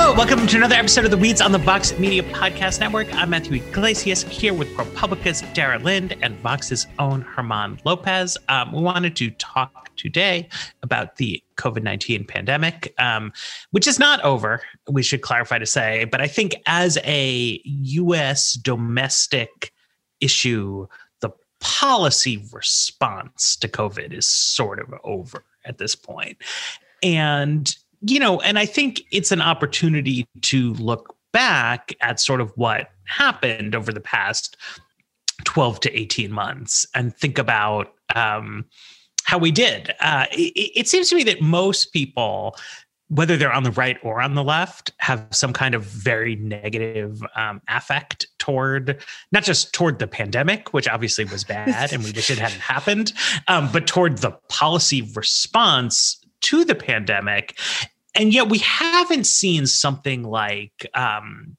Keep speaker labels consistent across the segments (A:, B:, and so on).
A: Hello, welcome to another episode of the Weeds on the Vox Media Podcast Network. I'm Matthew Yglesias here with ProPublica's Dara Lind and Vox's own German Lopez. Um, we wanted to talk today about the COVID 19 pandemic, um, which is not over, we should clarify to say. But I think as a US domestic issue, the policy response to COVID is sort of over at this point. And you know, and I think it's an opportunity to look back at sort of what happened over the past 12 to 18 months and think about um, how we did. Uh, it, it seems to me that most people whether they're on the right or on the left, have some kind of very negative um, affect toward not just toward the pandemic, which obviously was bad and we wish it hadn't happened, um, but toward the policy response to the pandemic. And yet we haven't seen something like um,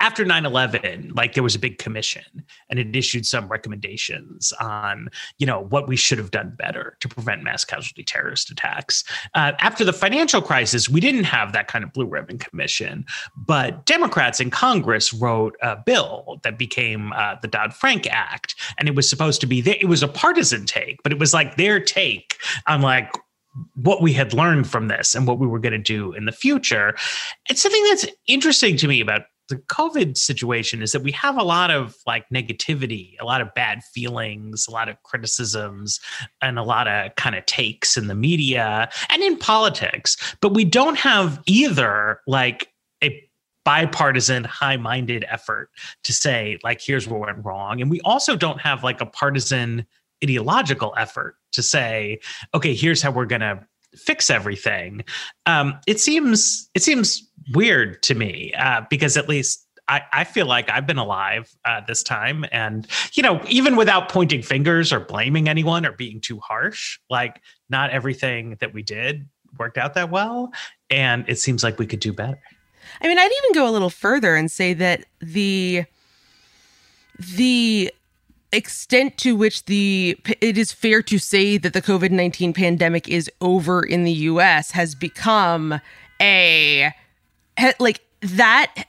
A: after 9-11 like there was a big commission and it issued some recommendations on you know what we should have done better to prevent mass casualty terrorist attacks uh, after the financial crisis we didn't have that kind of blue ribbon commission but democrats in congress wrote a bill that became uh, the dodd-frank act and it was supposed to be it was a partisan take but it was like their take on like what we had learned from this and what we were going to do in the future. It's something that's interesting to me about the COVID situation is that we have a lot of like negativity, a lot of bad feelings, a lot of criticisms, and a lot of kind of takes in the media and in politics. But we don't have either like a bipartisan, high minded effort to say, like, here's what went wrong. And we also don't have like a partisan ideological effort to say, okay, here's how we're going to fix everything. Um, it seems it seems weird to me uh, because at least I, I, feel like I've been alive uh, this time, and you know, even without pointing fingers or blaming anyone or being too harsh, like not everything that we did worked out that well, and it seems like we could do better.
B: I mean, I'd even go a little further and say that the the extent to which the it is fair to say that the COVID-19 pandemic is over in the US has become a like that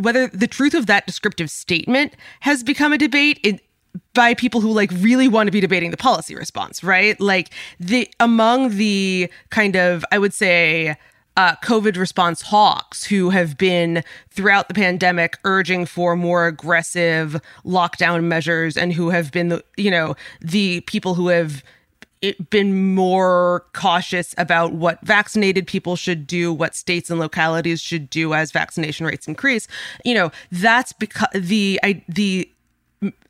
B: whether the truth of that descriptive statement has become a debate in, by people who like really want to be debating the policy response, right? Like the among the kind of I would say uh, COVID response hawks who have been throughout the pandemic urging for more aggressive lockdown measures and who have been, the, you know, the people who have been more cautious about what vaccinated people should do, what states and localities should do as vaccination rates increase. You know, that's because the I, the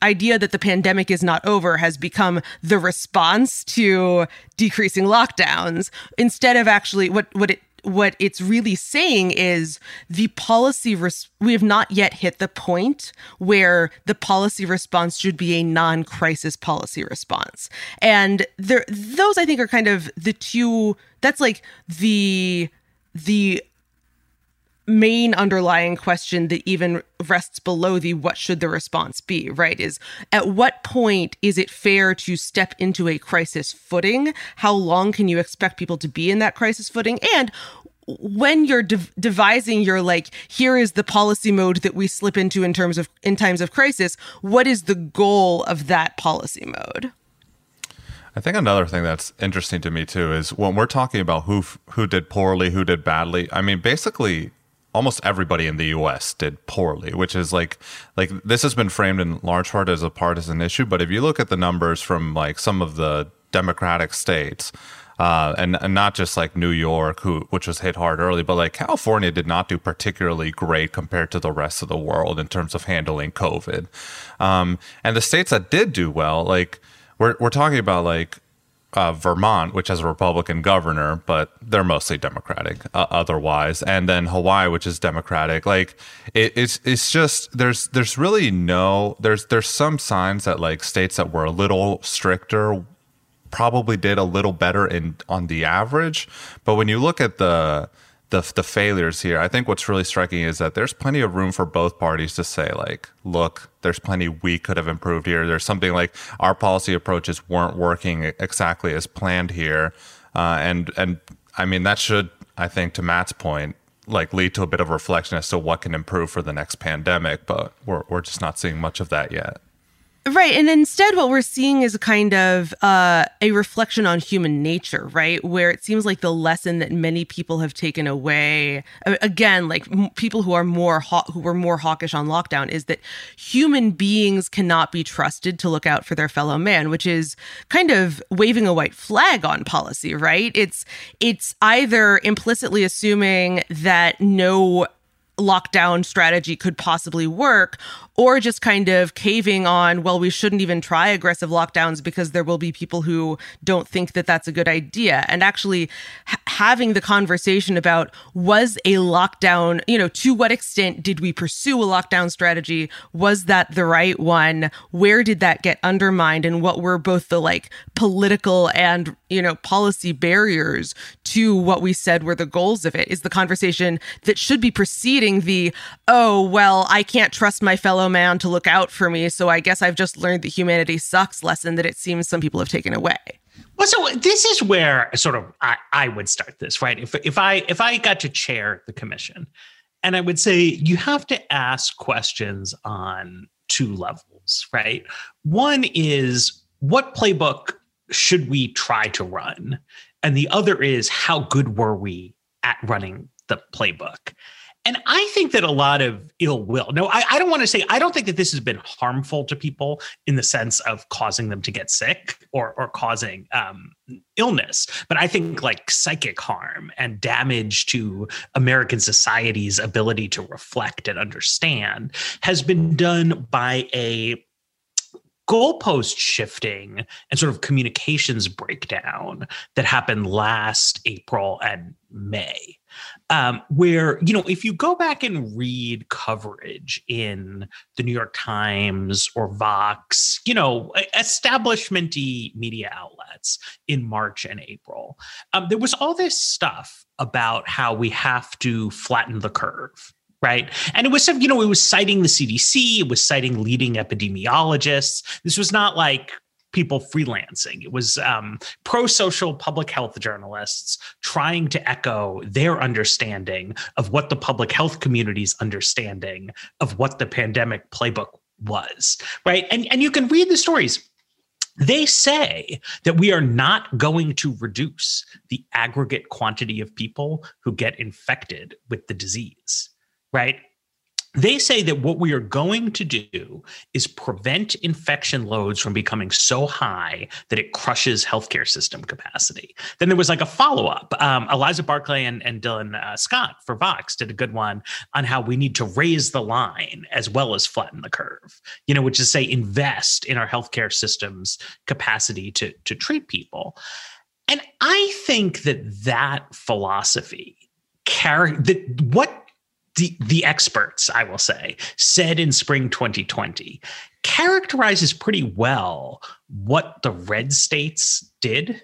B: idea that the pandemic is not over has become the response to decreasing lockdowns instead of actually what what it what it's really saying is the policy res- we have not yet hit the point where the policy response should be a non-crisis policy response. And there those i think are kind of the two that's like the the main underlying question that even rests below the what should the response be, right? Is at what point is it fair to step into a crisis footing? How long can you expect people to be in that crisis footing? And when you're de- devising your like here is the policy mode that we slip into in terms of in times of crisis what is the goal of that policy mode
C: I think another thing that's interesting to me too is when we're talking about who who did poorly, who did badly. I mean, basically, almost everybody in the U.S. did poorly, which is like like this has been framed in large part as a partisan issue. But if you look at the numbers from like some of the Democratic states, uh, and, and not just like New York, who which was hit hard early, but like California did not do particularly great compared to the rest of the world in terms of handling COVID. Um, and the states that did do well, like we're we're talking about like uh, Vermont, which has a Republican governor, but they're mostly Democratic uh, otherwise, and then Hawaii, which is Democratic. Like it, it's it's just there's there's really no there's there's some signs that like states that were a little stricter probably did a little better in on the average, but when you look at the the the failures here. I think what's really striking is that there's plenty of room for both parties to say like, look, there's plenty we could have improved here. There's something like our policy approaches weren't working exactly as planned here, uh, and and I mean that should I think to Matt's point like lead to a bit of reflection as to what can improve for the next pandemic. But we're we're just not seeing much of that yet.
B: Right. And instead, what we're seeing is a kind of uh, a reflection on human nature, right? Where it seems like the lesson that many people have taken away, again, like m- people who are more haw- who were more hawkish on lockdown, is that human beings cannot be trusted to look out for their fellow man, which is kind of waving a white flag on policy, right? It's it's either implicitly assuming that no lockdown strategy could possibly work or just kind of caving on well we shouldn't even try aggressive lockdowns because there will be people who don't think that that's a good idea. And actually ha- having the conversation about was a lockdown you know to what extent did we pursue a lockdown strategy? Was that the right one? Where did that get undermined? And what were both the like political and you know policy barriers to what we said were the goals of it? Is the conversation that should be preceding the oh well i can't trust my fellow man to look out for me so i guess i've just learned the humanity sucks lesson that it seems some people have taken away
A: well, so this is where sort of I, I would start this, right? If if I if I got to chair the commission, and I would say you have to ask questions on two levels, right? One is what playbook should we try to run? And the other is how good were we at running the playbook? And I think that a lot of ill will. No, I, I, don't want to say I don't think that this has been harmful to people in the sense of causing them to get sick or or causing um, illness, but I think like psychic harm and damage to American society's ability to reflect and understand has been done by a goalpost shifting and sort of communications breakdown that happened last April and May. Um, where, you know, if you go back and read coverage in the New York Times or Vox, you know, establishmenty media outlets in March and April, um, there was all this stuff about how we have to flatten the curve right? And it was, you know, it was citing the CDC, it was citing leading epidemiologists. This was not like people freelancing. It was um, pro social public health journalists trying to echo their understanding of what the public health community's understanding of what the pandemic playbook was, right? And, and you can read the stories. They say that we are not going to reduce the aggregate quantity of people who get infected with the disease right? They say that what we are going to do is prevent infection loads from becoming so high that it crushes healthcare system capacity. Then there was like a follow up. Um, Eliza Barclay and, and Dylan uh, Scott for Vox did a good one on how we need to raise the line as well as flatten the curve, you know, which is say invest in our healthcare system's capacity to, to treat people. And I think that that philosophy carry that what the, the experts, I will say, said in spring 2020 characterizes pretty well what the red states did.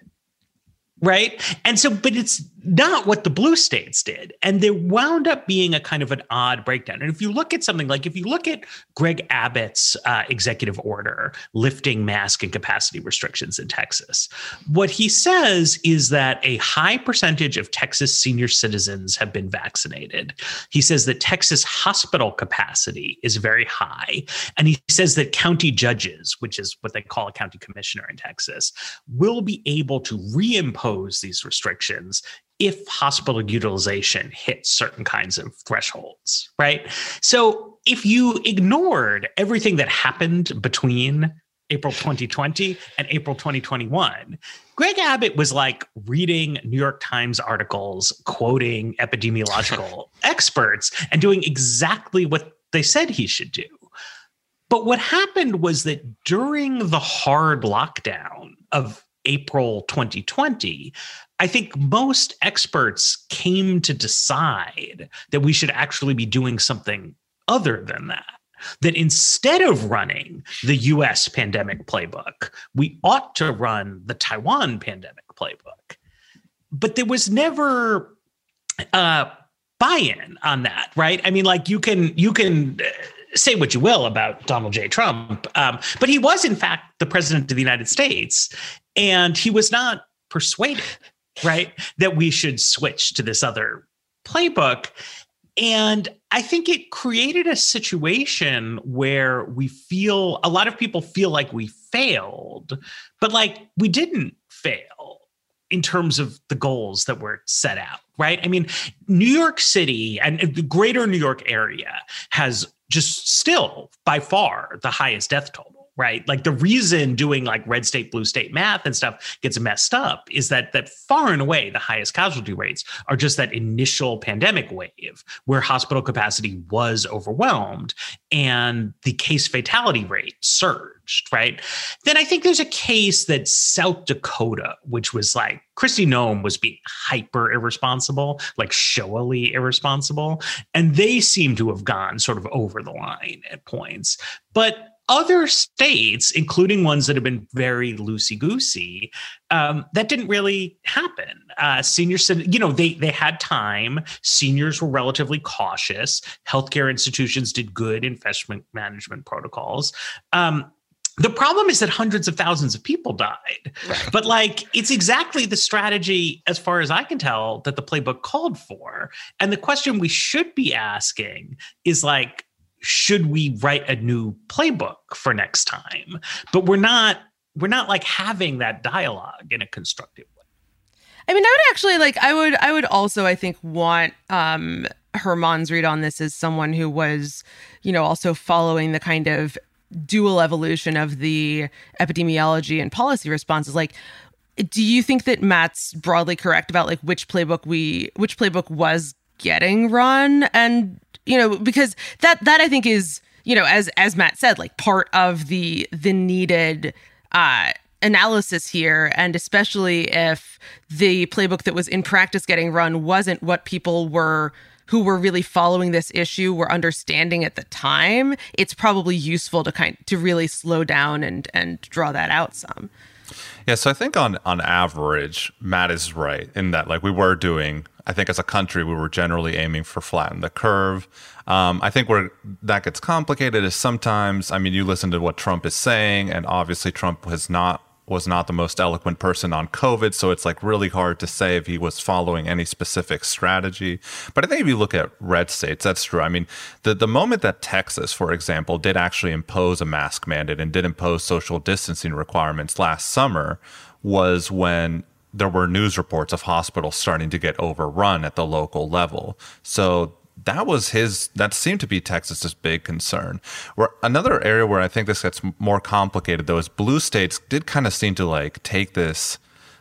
A: Right. And so, but it's not what the blue states did. And there wound up being a kind of an odd breakdown. And if you look at something like, if you look at Greg Abbott's uh, executive order lifting mask and capacity restrictions in Texas, what he says is that a high percentage of Texas senior citizens have been vaccinated. He says that Texas hospital capacity is very high. And he says that county judges, which is what they call a county commissioner in Texas, will be able to reimpose these restrictions if hospital utilization hits certain kinds of thresholds, right? So if you ignored everything that happened between April 2020 and April 2021, Greg Abbott was like reading New York Times articles, quoting epidemiological experts, and doing exactly what they said he should do. But what happened was that during the hard lockdown of April 2020, I think most experts came to decide that we should actually be doing something other than that. That instead of running the US pandemic playbook, we ought to run the Taiwan pandemic playbook. But there was never uh, buy-in on that, right? I mean, like you can you can uh, say what you will about Donald J. Trump, um, but he was in fact the president of the United States, and he was not persuaded right? That we should switch to this other playbook. And I think it created a situation where we feel a lot of people feel like we failed, but like we didn't fail in terms of the goals that were set out, right? I mean, New York City and the greater New York area has just still by far the highest death toll right? Like the reason doing like red state, blue state math and stuff gets messed up is that that far and away the highest casualty rates are just that initial pandemic wave where hospital capacity was overwhelmed and the case fatality rate surged, right? Then I think there's a case that South Dakota, which was like Kristi Noem was being hyper irresponsible, like showily irresponsible, and they seem to have gone sort of over the line at points. But other states, including ones that have been very loosey goosey, um, that didn't really happen. Uh, seniors said, you know, they they had time. Seniors were relatively cautious. Healthcare institutions did good investment management protocols. Um, the problem is that hundreds of thousands of people died. Right. But like it's exactly the strategy, as far as I can tell, that the playbook called for. And the question we should be asking is like, should we write a new playbook for next time? But we're not we're not like having that dialogue in a constructive way.
B: I mean, I would actually like I would I would also I think want um Germán's read on this as someone who was, you know, also following the kind of dual evolution of the epidemiology and policy responses. Like, do you think that Matt's broadly correct about like which playbook we which playbook was getting run and you know because that that i think is you know as as matt said like part of the the needed uh analysis here. And especially if the playbook that was in practice getting run wasn't what people were who were really following this issue were understanding at the time it's probably useful to kind to really slow down and and draw that out some.
C: Yeah so i think on on average matt is right in that like we were doing I think as a country, we were generally aiming for flatten the curve. Um, I think where that gets complicated is sometimes, I mean, you listen to what Trump is saying, and obviously Trump has not was not the most eloquent person on COVID, so it's like really hard to say if he was following any specific strategy. But I think if you look at red states, that's true. I mean, the the moment that Texas, for example, did actually impose a mask mandate and did impose social distancing requirements last summer was when there were news reports of hospitals starting to get overrun at the local level. So that was his that seemed to be Texas's big concern. Where another area where I think this gets more complicated though is blue states did kind of seem to like take this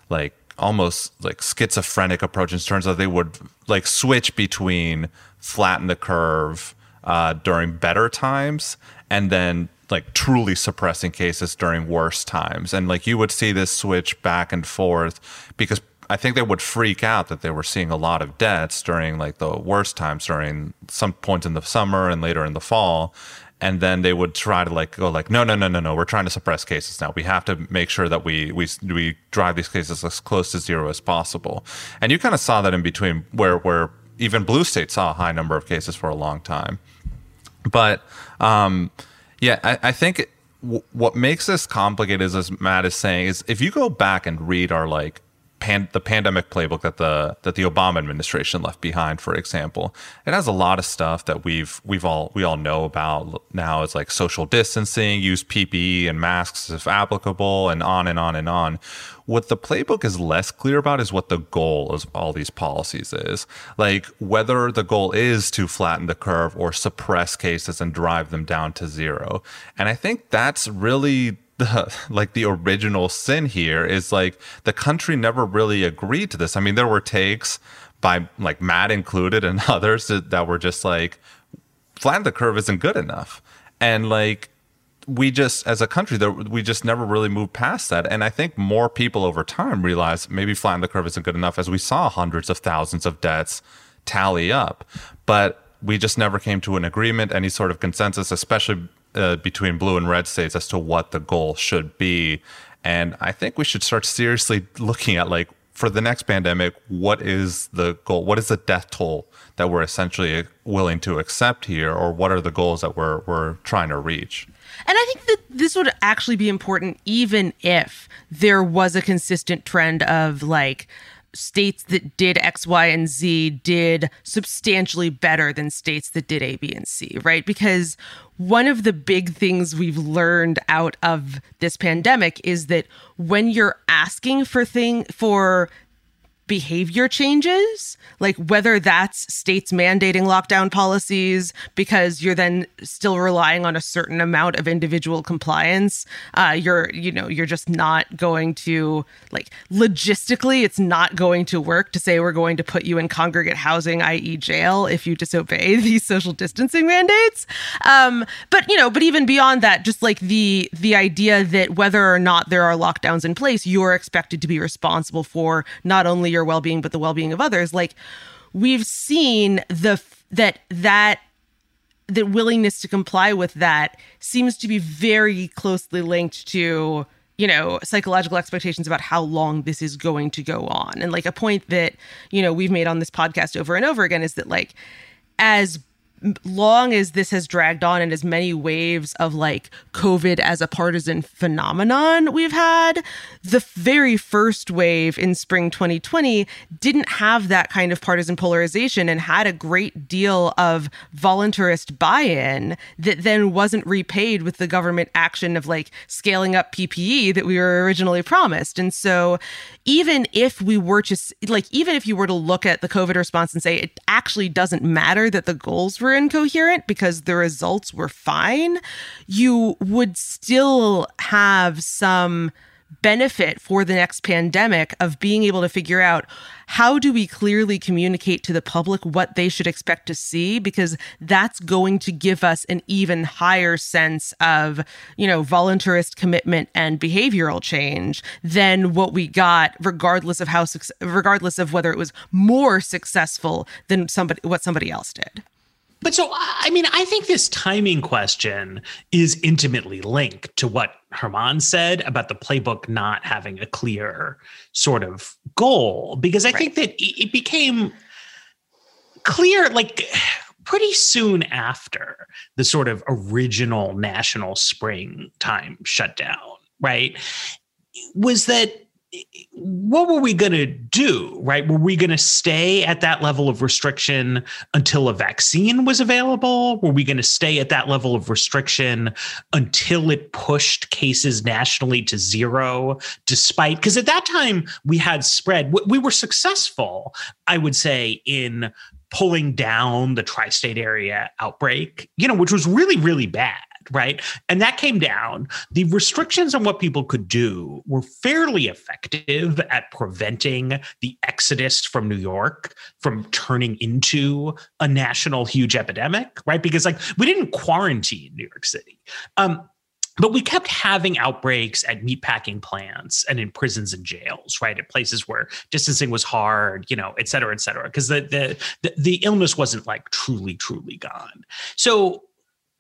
C: like almost like schizophrenic approach in terms of they would like switch between flatten the curve uh, during better times and then like truly suppressing cases during worse times. And like you would see this switch back and forth because I think they would freak out that they were seeing a lot of deaths during like the worst times during some point in the summer and later in the fall. and then they would try to like go like no no no no no we're trying to suppress cases now we have to make sure that we we we drive these cases as close to zero as possible and you kind of saw that in between where where even blue states saw a high number of cases for a long time but um yeah i, I think w- what makes this complicated is as matt is saying is if you go back and read our like pan, the pandemic playbook that the that the Obama administration left behind, for example. It has a lot of stuff that we've we've all we all know about now. It's like social distancing, use PPE and masks if applicable, and on and on and on. What the playbook is less clear about is what the goal of all these policies is. Like whether the goal is to flatten the curve or suppress cases and drive them down to zero. And I think that's really the like the original sin here is like the country never really agreed to this. I mean, there were takes by like Matt included and others that, that were just like flatten the curve isn't good enough. And like we just as a country we just never really moved past that and i think more people over time realize maybe flatten the curve isn't good enough as we saw hundreds of thousands of deaths tally up but we just never came to an agreement any sort of consensus especially uh, between blue and red states as to what the goal should be. And I think we should start seriously looking at like for the next pandemic, what is the goal? What is the death toll that we're essentially willing to accept here, or what are the goals that we're we're trying to reach?
B: And I think that this would actually be important even if there was a consistent trend of like states that did X, Y, and Z did substantially better than states that did A, B, and C, right? Because one of the big things we've learned out of this pandemic is that when you're asking for thing for behavior changes, like whether that's states mandating lockdown policies because you're then still relying on a certain amount of individual compliance. Uh, you're, you know, you're just not going to like logistically, it's not going to work to say we're going to put you in congregate housing, i.e., jail, if you disobey these social distancing mandates. Um, but you know, but even beyond that, just like the the idea that whether or not there are lockdowns in place, you're expected to be responsible for not only your well-being but the well-being of others like we've seen the that that the willingness to comply with that seems to be very closely linked to you know psychological expectations about how long this is going to go on. And like a point that you know we've made on this podcast over and over again is that like as long as this has dragged on and as many waves of like COVID as a partisan phenomenon we've had, the very first wave in spring 2020 didn't have that kind of partisan polarization and had a great deal of voluntarist buy in that then wasn't repaid with the government action of like scaling up PPE that we were originally promised. And so, even if we were to like, even if you were to look at the COVID response and say it actually doesn't matter that the goals were incoherent because the results were fine, you would still have some benefit for the next pandemic of being able to figure out how do we clearly communicate to the public what they should expect to see? Because that's going to give us an even higher sense of you know voluntarist commitment and behavioral change than what we got regardless of how regardless of whether it was more successful than somebody what somebody else did
A: but so, I mean, I think this timing question is intimately linked to what German said about the playbook not having a clear sort of goal, because I right. think that it became clear, like, pretty soon after the sort of original national springtime shutdown, right? Was that what were we going to do, right? Were we going to stay at that level of restriction until a vaccine was available? Were we going to stay at that level of restriction until it pushed cases nationally to zero, despite, because at that time we had spread, we were successful, I would say, in pulling down the tri state area outbreak, you know, which was really, really bad right? And that came down. The restrictions on what people could do were fairly effective at preventing the exodus from New York from turning into a national huge epidemic, right? Because like we didn't quarantine New York City. Um, but we kept having outbreaks at meatpacking plants and in prisons and jails, right? At places where distancing was hard, you know, et cetera, et cetera, because the, the the the illness wasn't like truly, truly gone. So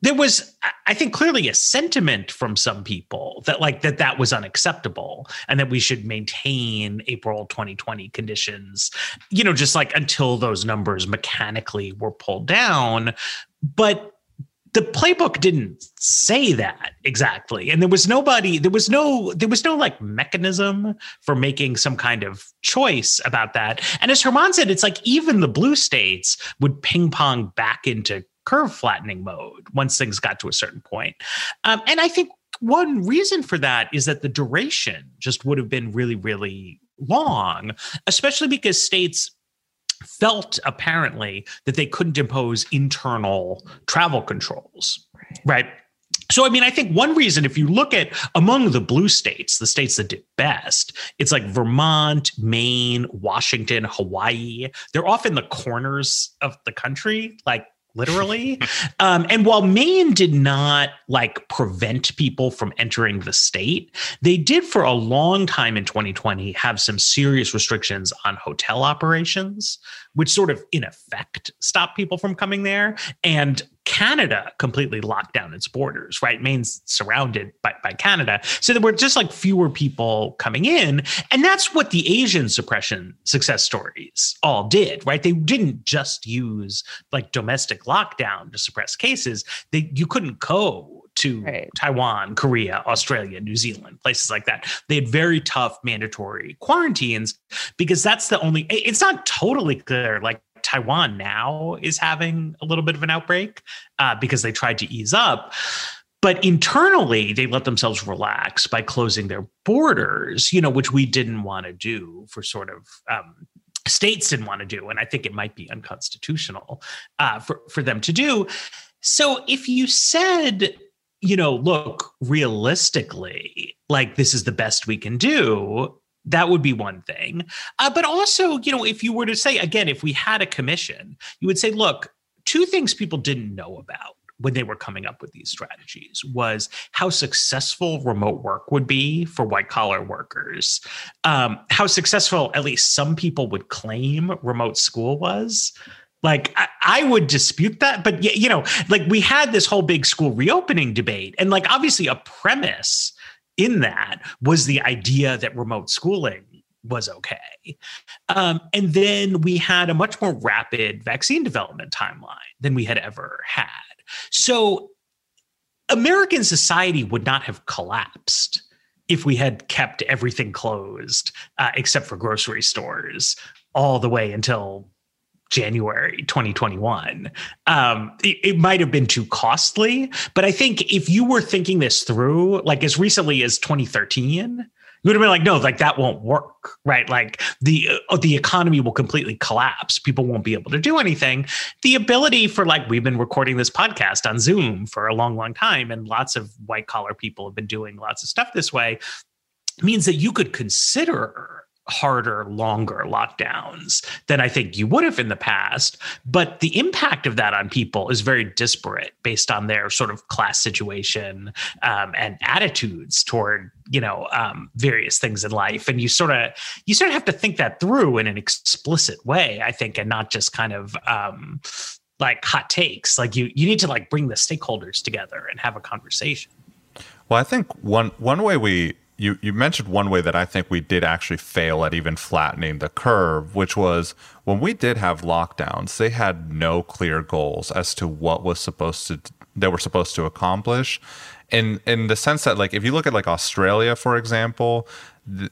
A: there was i think clearly a sentiment from some people that like that that was unacceptable and that we should maintain april 2020 conditions you know just like until those numbers mechanically were pulled down. But the playbook didn't say that exactly. And there was nobody there was no there was no like mechanism for making some kind of choice about that. And as german said it's like even the blue states would ping pong back into curve flattening mode once things got to a certain point. Um, and I think one reason for that is that the duration just would have been really, really long, especially because states felt apparently that they couldn't impose internal travel controls, right? So, I mean, I think one reason, if you look at among the blue states, the states that did best, it's like Vermont, Maine, Washington, Hawaii. They're often the corners of the country. Like literally. um, and while Maine did not like prevent people from entering the state, they did for a long time in 2020 have some serious restrictions on hotel operations, which sort of in effect stop people from coming there. And Canada completely locked down its borders, right? Maine's surrounded by, by Canada. So there were just like fewer people coming in. And that's what the Asian suppression success stories all did, right? They didn't just use like domestic lockdown to suppress cases. They you couldn't go to right. Taiwan, Korea, Australia, New Zealand, places like that. They had very tough mandatory quarantines because that's the only, it's not totally clear. Like Taiwan now is having a little bit of an outbreak uh, because they tried to ease up. But internally, they let themselves relax by closing their borders, you know, which we didn't want to do for sort of um, states didn't want to do. And I think it might be unconstitutional uh, for, for them to do. So if you said, you know, look, realistically, like this is the best we can do, that would be one thing. Uh, but also, you know, if you were to say, again, if we had a commission, you would say, look, two things people didn't know about when they were coming up with these strategies was how successful remote work would be for white collar workers, um, how successful at least some people would claim remote school was. Like I, I, would dispute that, but you know, like we had this whole big school reopening debate, and like obviously a premise in that was the idea that remote schooling was okay. Um, and then we had a much more rapid vaccine development timeline than we had ever had. So American society would not have collapsed if we had kept everything closed uh, except for grocery stores all the way until January 2021. Um, it, it might have been too costly, but I think if you were thinking this through, like as recently as 2013, you would have been like, no, like that won't work, right? Like the uh, the economy will completely collapse. People won't be able to do anything. The ability for like we've been recording this podcast on Zoom for a long, long time, and lots of white collar people have been doing lots of stuff this way, means that you could consider harder, longer lockdowns than I think you would have in the past. But the impact of that on people is very disparate based on their sort of class situation um, and attitudes toward you know um, various things in life. And you sort of you sort of have to think that through in an explicit way, I think, and not just kind of. Um, like hot takes like you you need to like bring the stakeholders together and have a conversation
C: well i think one one way we you, you mentioned one way that I think we did actually fail at even flattening the curve, which was when we did have lockdowns, they had no clear goals as to what was supposed to they were supposed to accomplish. In in the sense that like if you look at like Australia, for example,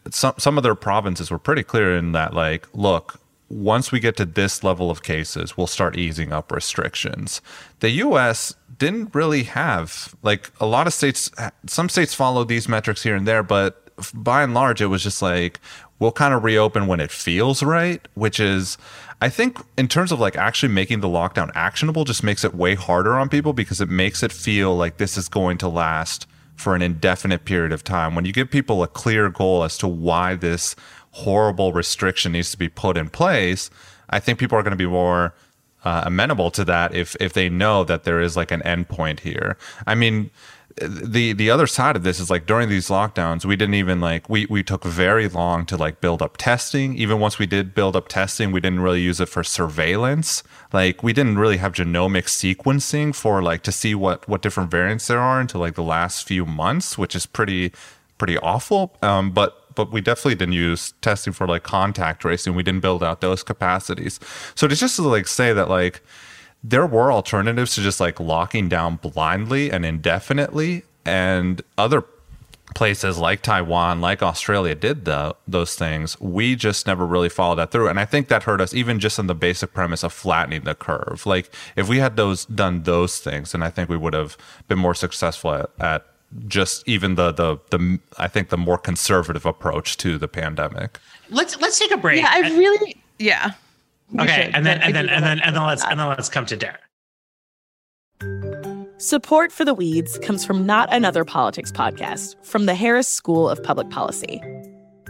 C: some some of their provinces were pretty clear in that like, look, once we get to this level of cases, we'll start easing up restrictions. The US didn't really have, like, a lot of states, some states follow these metrics here and there, but by and large, it was just like, we'll kind of reopen when it feels right, which is, I think, in terms of like actually making the lockdown actionable, just makes it way harder on people because it makes it feel like this is going to last for an indefinite period of time. When you give people a clear goal as to why this horrible restriction needs to be put in place, I think people are going to be more uh, amenable to that if if they know that there is like an endpoint here. I mean, the the other side of this is like during these lockdowns we didn't even like we we took very long to like build up testing. Even once we did build up testing we didn't really use it for surveillance. Like we didn't really have genomic sequencing for like to see what what different variants there are until like the last few months which is pretty pretty awful. Um but but we definitely didn't use testing for like contact tracing we didn't build out those capacities so it's just to like say that like there were alternatives to just like locking down blindly and indefinitely and other places like Taiwan, like Australia did the, those things. We just never really followed that through. And I think that hurt us even just on the basic premise of flattening the curve. Like if we had those done those things, then I think we would have been more successful at, at just even the, the the I think the more conservative approach to the pandemic.
A: Let's let's take a break.
B: Yeah, I really yeah.
A: Okay, and then and then and then and then let's and then let's come to Dara.
D: Support for the Weeds comes from Not Another Politics podcast from the Harris School of Public Policy.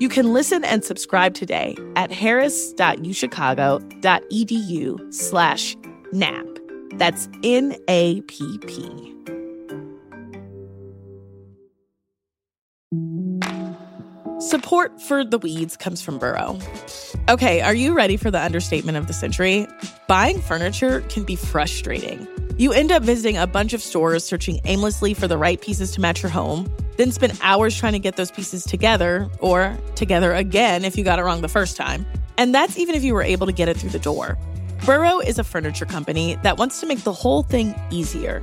D: You can listen and subscribe today at harris.uchicago.edu slash NAP. That's N-A-P-P. Support for the weeds comes from Burrow. Okay, are you ready for the understatement of the century? Buying furniture can be frustrating. You end up visiting a bunch of stores searching aimlessly for the right pieces to match your home, then spend hours trying to get those pieces together, or together again if you got it wrong the first time. And that's even if you were able to get it through the door. Burrow is a furniture company that wants to make the whole thing easier.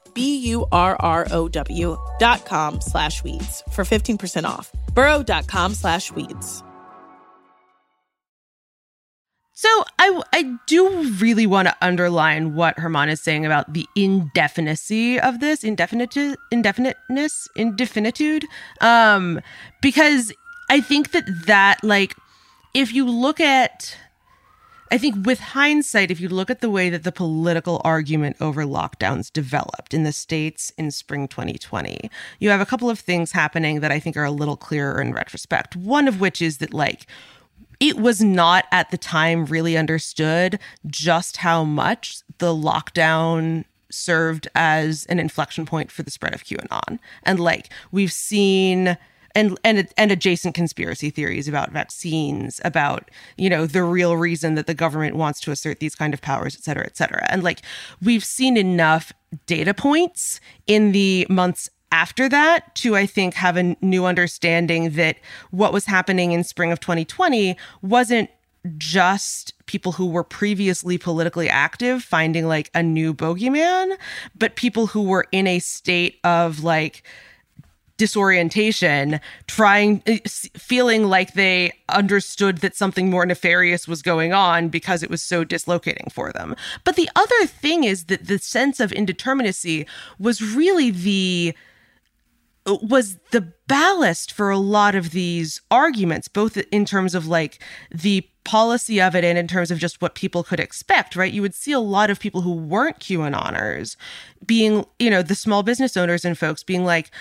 D: B-U-R-R-O-W dot com slash weeds for 15% off. Burrow.com slash weeds.
B: So I I do really want to underline what German is saying about the indefinicy of this, indefinite indefiniteness, indefinitude. Um, because I think that that like if you look at I think with hindsight, if you look at the way that the political argument over lockdowns developed in the States in spring 2020, you have a couple of things happening that I think are a little clearer in retrospect. One of which is that, like, it was not at the time really understood just how much the lockdown served as an inflection point for the spread of QAnon. And like we've seen and and and adjacent conspiracy theories about vaccines, about you know the real reason that the government wants to assert these kind of powers, et cetera, et cetera. And like we've seen enough data points in the months after that to i think have a new understanding that what was happening in spring of 2020 wasn't just people who were previously politically active finding like a new bogeyman but people who were in a state of like disorientation, trying, eh, feeling like they understood that something more nefarious was going on because it was so dislocating for them. But the other thing is that the sense of indeterminacy was really the was the ballast for a lot of these arguments, both in terms of like the policy of it and in terms of just what people could expect, right? You would see a lot of people who weren't QAnoners being, you know, the small business owners and folks being like,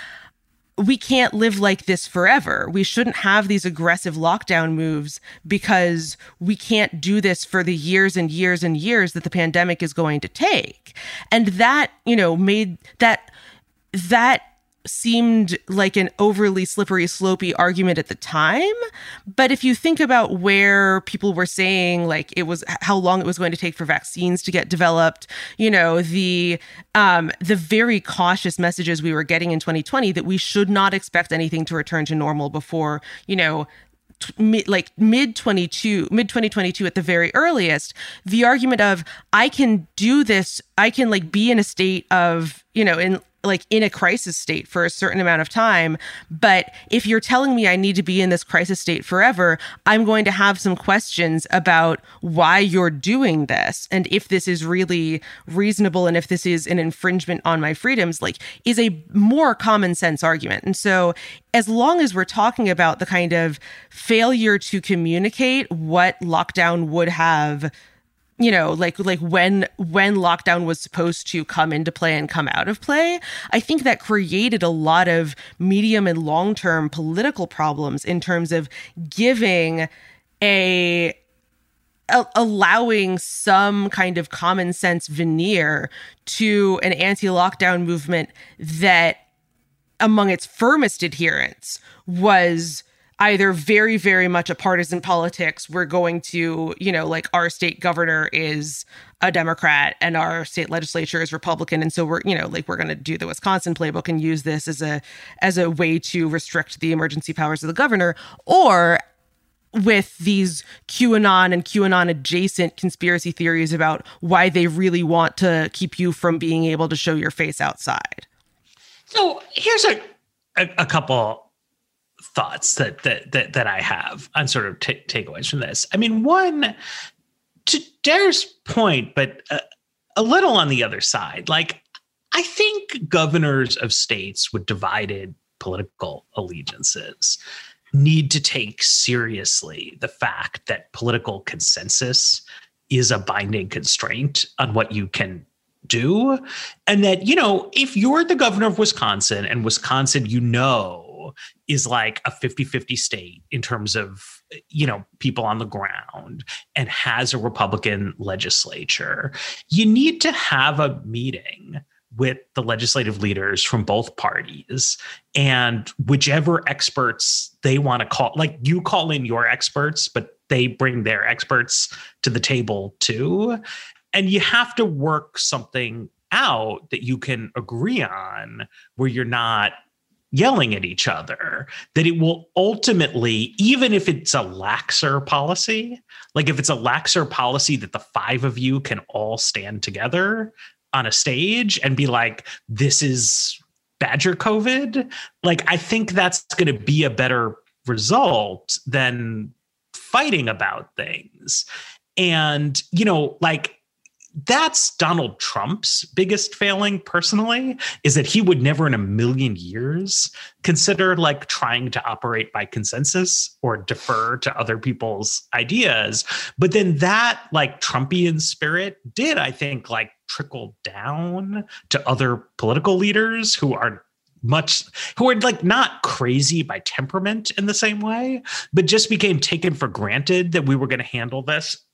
B: we can't live like this forever. We shouldn't have these aggressive lockdown moves because we can't do this for the years and years and years that the pandemic is going to take. And that, you know, made that that seemed like an overly slippery slopey argument at the time. But if you think about where people were saying like it was how long it was going to take for vaccines to get developed you know the um the very cautious messages we were getting in 2020 that we should not expect anything to return to normal before you know mid, like mid 22 mid 2022 at the very earliest the argument of i can do this i can like be in a state of you know in like in a crisis state for a certain amount of time. But if you're telling me I need to be in this crisis state forever, I'm going to have some questions about why you're doing this and if this is really reasonable and if this is an infringement on my freedoms, like is a more common sense argument. And so as long as we're talking about the kind of failure to communicate what lockdown would have you know like like when when lockdown was supposed to come into play and come out of play i think that created a lot of medium and long term political problems in terms of giving a, a allowing some kind of common sense veneer to an anti-lockdown movement that among its firmest adherents was either very very much a partisan politics we're going to you know like our state governor is a democrat and our state legislature is republican and so we're you know like we're going to do the wisconsin playbook and use this as a as a way to restrict the emergency powers of the governor or with these QAnon and QAnon adjacent conspiracy theories about why they really want to keep you from being able to show your face outside.
A: So here's a, a, a couple thoughts that that that that I have on sort of t- takeaways from this. I mean, one to Dara's point, but a, a little on the other side. Like, I think governors of states with divided political allegiances need to take seriously the fact that political consensus is a binding constraint on what you can do and that you know if you're the governor of Wisconsin and Wisconsin you know is like a 50-50 state in terms of you know people on the ground and has a republican legislature. You need to have a meeting with the legislative leaders from both parties and whichever experts they want to call like you call in your experts but they bring their experts to the table too. And you have to work something out that you can agree on where you're not yelling at each other that it will ultimately even if it's a laxer policy like if it's a laxer policy that the five of you can all stand together on a stage and be like this is badger covid like i think that's going to be a better result than fighting about things. And you know like that's Donald Trump's biggest failing personally is that he would never in a million years consider like trying to operate by consensus or defer to other people's ideas. But then that like Trumpian spirit did, I think, like trickle down to other political leaders who are much who are like not crazy by temperament in the same way, but just became taken for granted that we were going to handle this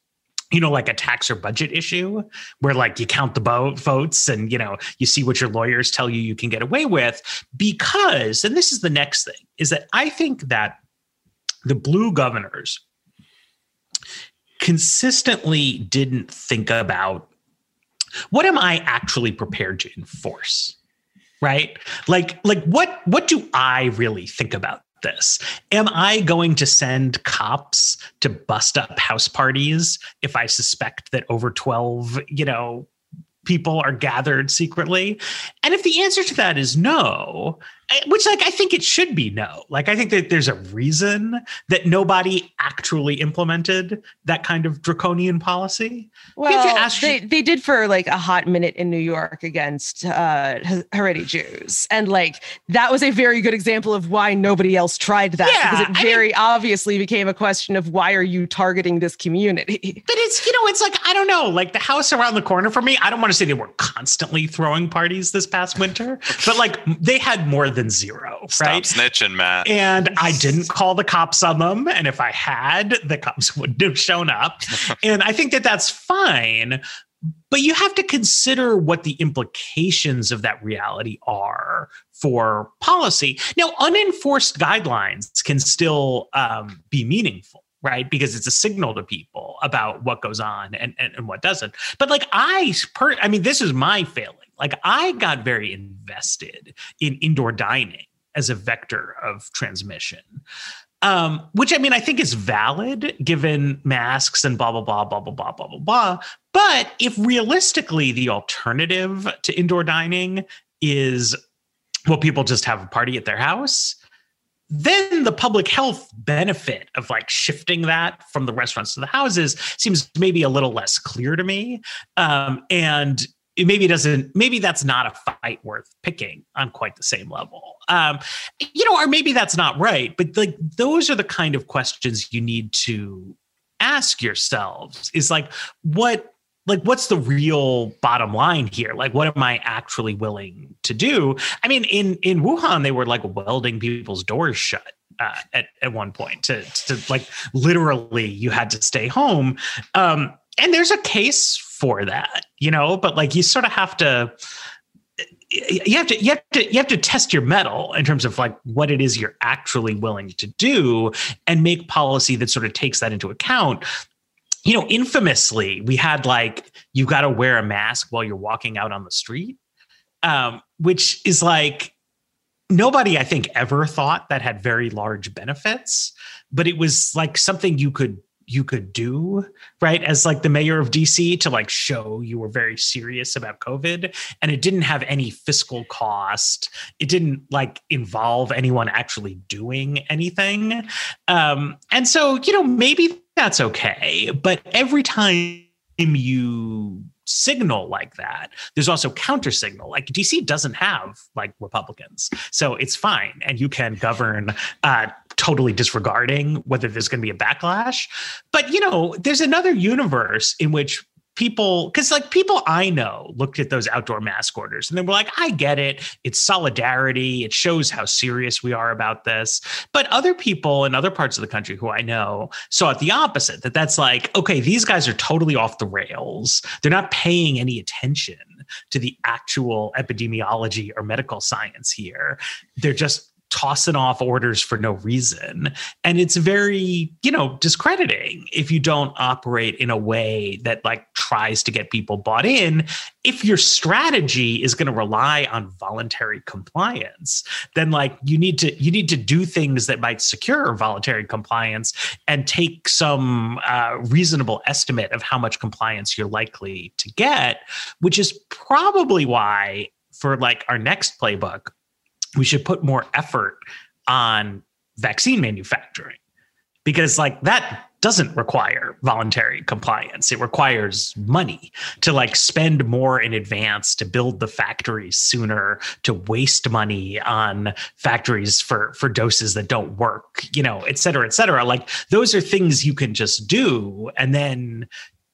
A: you know, like a tax or budget issue where like you count the votes and, you know, you see what your lawyers tell you you can get away with. Because, and this is the next thing, is that I think that the blue governors consistently didn't think about what am I actually prepared to enforce? Right? Like, like what what do I really think about this? Am I going to send cops to bust up house parties if I suspect that over 12, you know, people are gathered secretly? And if the answer to that is no, which like I think it should be no. Like I think that there's a reason that nobody actually implemented that kind of draconian policy.
B: Well, ask- they they did for like a hot minute in New York against uh, Haredi Jews, and like that was a very good example of why nobody else tried that yeah, because it very I mean, obviously became a question of why are you targeting this community?
A: But it's you know it's like I don't know like the house around the corner for me. I don't want to say they were constantly throwing parties this past winter, but like they had more than zero,
C: Stop
A: right?
C: snitching, Matt.
A: And I didn't call the cops on them. And if I had, the cops wouldn't have shown up. and I think that that's fine. But you have to consider what the implications of that reality are for policy. Now, unenforced guidelines can still um, be meaningful right because it's a signal to people about what goes on and, and, and what doesn't but like i per i mean this is my failing like i got very invested in indoor dining as a vector of transmission um, which I mean, I think is valid given masks and blah, blah, blah, blah, blah, blah, blah, blah, blah. But if realistically the alternative to indoor dining is, well, people just have a party at their house, then the public health benefit of like shifting that from the restaurants to the houses seems maybe a little less clear to me. Um, and maybe doesn't maybe that's not a fight worth picking on quite the same level. Um you know or maybe that's not right but like those are the kind of questions you need to ask yourselves is like what like what's the real bottom line here? Like what am i actually willing to do? I mean in in wuhan they were like welding people's doors shut uh, at at one point to to like literally you had to stay home. Um and there's a case for that, you know, but like you sort of have to you have to you have to you have to test your mettle in terms of like what it is you're actually willing to do and make policy that sort of takes that into account. You know infamously we had like you got to wear a mask while you're walking out on the street um, which is like nobody i think ever thought that had very large benefits but it was like something you could you could do right as like the mayor of dc to like show you were very serious about covid. And it didn't have any fiscal cost. It didn't like involve anyone actually doing anything. Um and so you know maybe that's okay. But every time you signal like that there's also counter signal. Like dc doesn't have like republicans. So it's fine. And you can govern uh totally disregarding whether there's going to be a backlash. But, you know, there's another universe in which people because like people i know looked at those outdoor mask orders and they were like i get it. It's solidarity. It shows how serious we are about this. But other people in other parts of the country who i know saw it the opposite that that's like okay these guys are totally off the rails. They're not paying any attention to the actual epidemiology or medical science here. They're just tossing off orders for no reason. And it's very, you know, discrediting if you don't operate in a way that like tries to get people bought in. If your strategy is going to rely on voluntary compliance, then like you need to you need to do things that might secure voluntary compliance and take some uh, reasonable estimate of how much compliance you're likely to get, which is probably why for like our next playbook we should put more effort on vaccine manufacturing because like that doesn't require voluntary compliance. It requires money to like spend more in advance to build the factories sooner to waste money on factories for for doses that don't work you know et cetera et cetera. Like those are things you can just do and then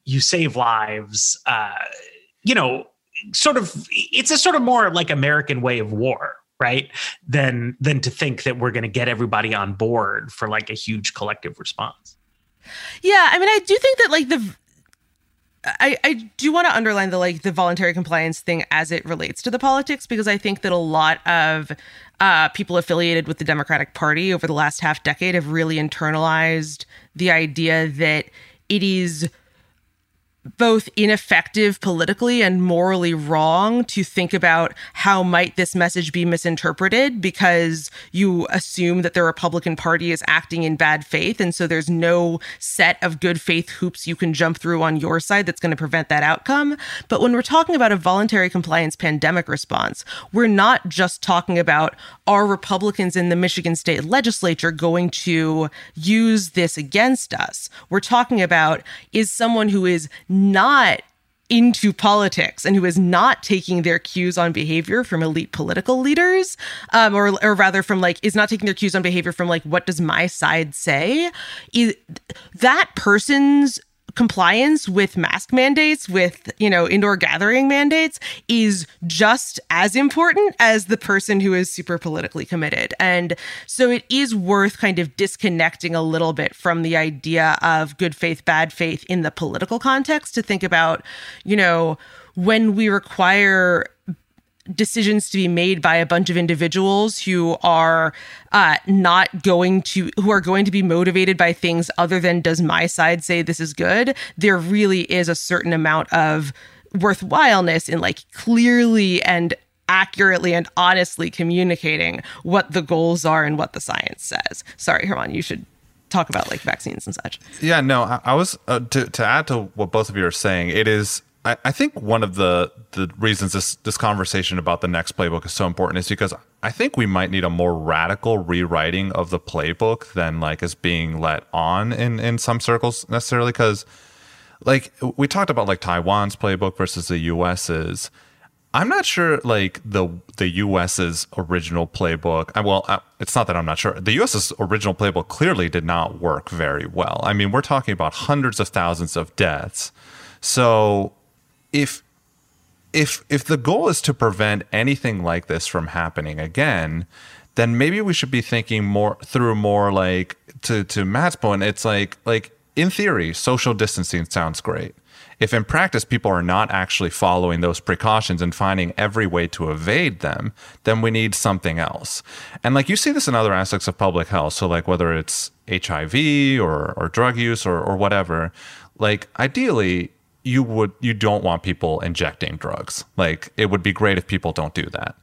A: you save lives uh you know sort of it's a sort of more like american way of war right? Than than to think that we're going to get everybody on board for like a huge collective response.
B: Yeah i mean i do think that like the I, I do want to underline the like the voluntary compliance thing as it relates to the politics because I think that a lot of uh, people affiliated with the Democratic Party over the last half decade have really internalized the idea that it is both ineffective politically and morally wrong to think about how might this message be misinterpreted because you assume that the Republican Party is acting in bad faith. And so there's no set of good faith hoops you can jump through on your side that's going to prevent that outcome. But when we're talking about a voluntary compliance pandemic response we're not just talking about are Republicans in the Michigan state legislature going to use this against us? We're talking about is someone who is not into politics and who is not taking their cues on behavior from elite political leaders um, or, or rather from like is not taking their cues on behavior from like what does my side say? Is that person's compliance with mask mandates with you know indoor gathering mandates is just as important as the person who is super politically committed. And so it is worth kind of disconnecting a little bit from the idea of good faith bad faith in the political context to think about you know when we require decisions to be made by a bunch of individuals who are uh, not going to who are going to be motivated by things other than does my side say this is good? There really is a certain amount of worthwhileness in like clearly and accurately and honestly communicating what the goals are and what the science says. Sorry German you should talk about like vaccines and such.
C: Yeah no i, I was uh, to, to add to what both of you are saying it is I, I think one of the the reasons this this conversation about the next playbook is so important is because I think we might need a more radical rewriting of the playbook than like is being let on in in some circles necessarily because like we talked about like Taiwan's playbook versus the US's. I'm not sure like the the US's original playbook. Uh, well, uh, it's not that I'm not sure. The US's original playbook clearly did not work very well. I mean, we're talking about hundreds of thousands of deaths. So if if if the goal is to prevent anything like this from happening again, then maybe we should be thinking more through more like to to Matt's point. It's like like in theory, social distancing sounds great. If in practice people are not actually following those precautions and finding every way to evade them, then we need something else. And like you see this in other aspects of public health. So like whether it's HIV or or drug use or or whatever, like ideally you would you don't want people injecting drugs. Like it would be great if people don't do that.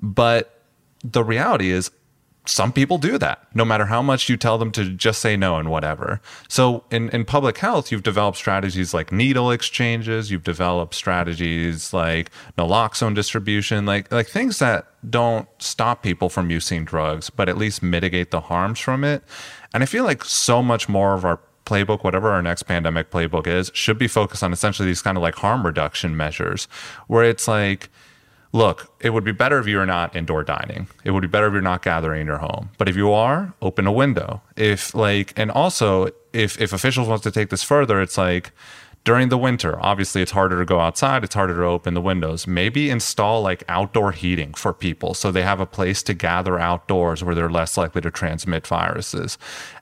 C: But the reality is some people do that no matter how much you tell them to just say no and whatever. So in, in public health, you've developed strategies like needle exchanges, you've developed strategies like naloxone distribution, like like things that don't stop people from using drugs, but at least mitigate the harms from it. And I feel like so much more of our playbook, whatever our next pandemic playbook is, should be focused on essentially these kind of like harm reduction measures where it's like, look, it would be better if you're not indoor dining. It would be better if you're not gathering in your home. But if you are, open a window. If like, and also if, if officials want to take this further, it's like, during the winter, obviously it's harder to go outside, it's harder to open the windows. Maybe install like outdoor heating for people so they have a place to gather outdoors where they're less likely to transmit viruses.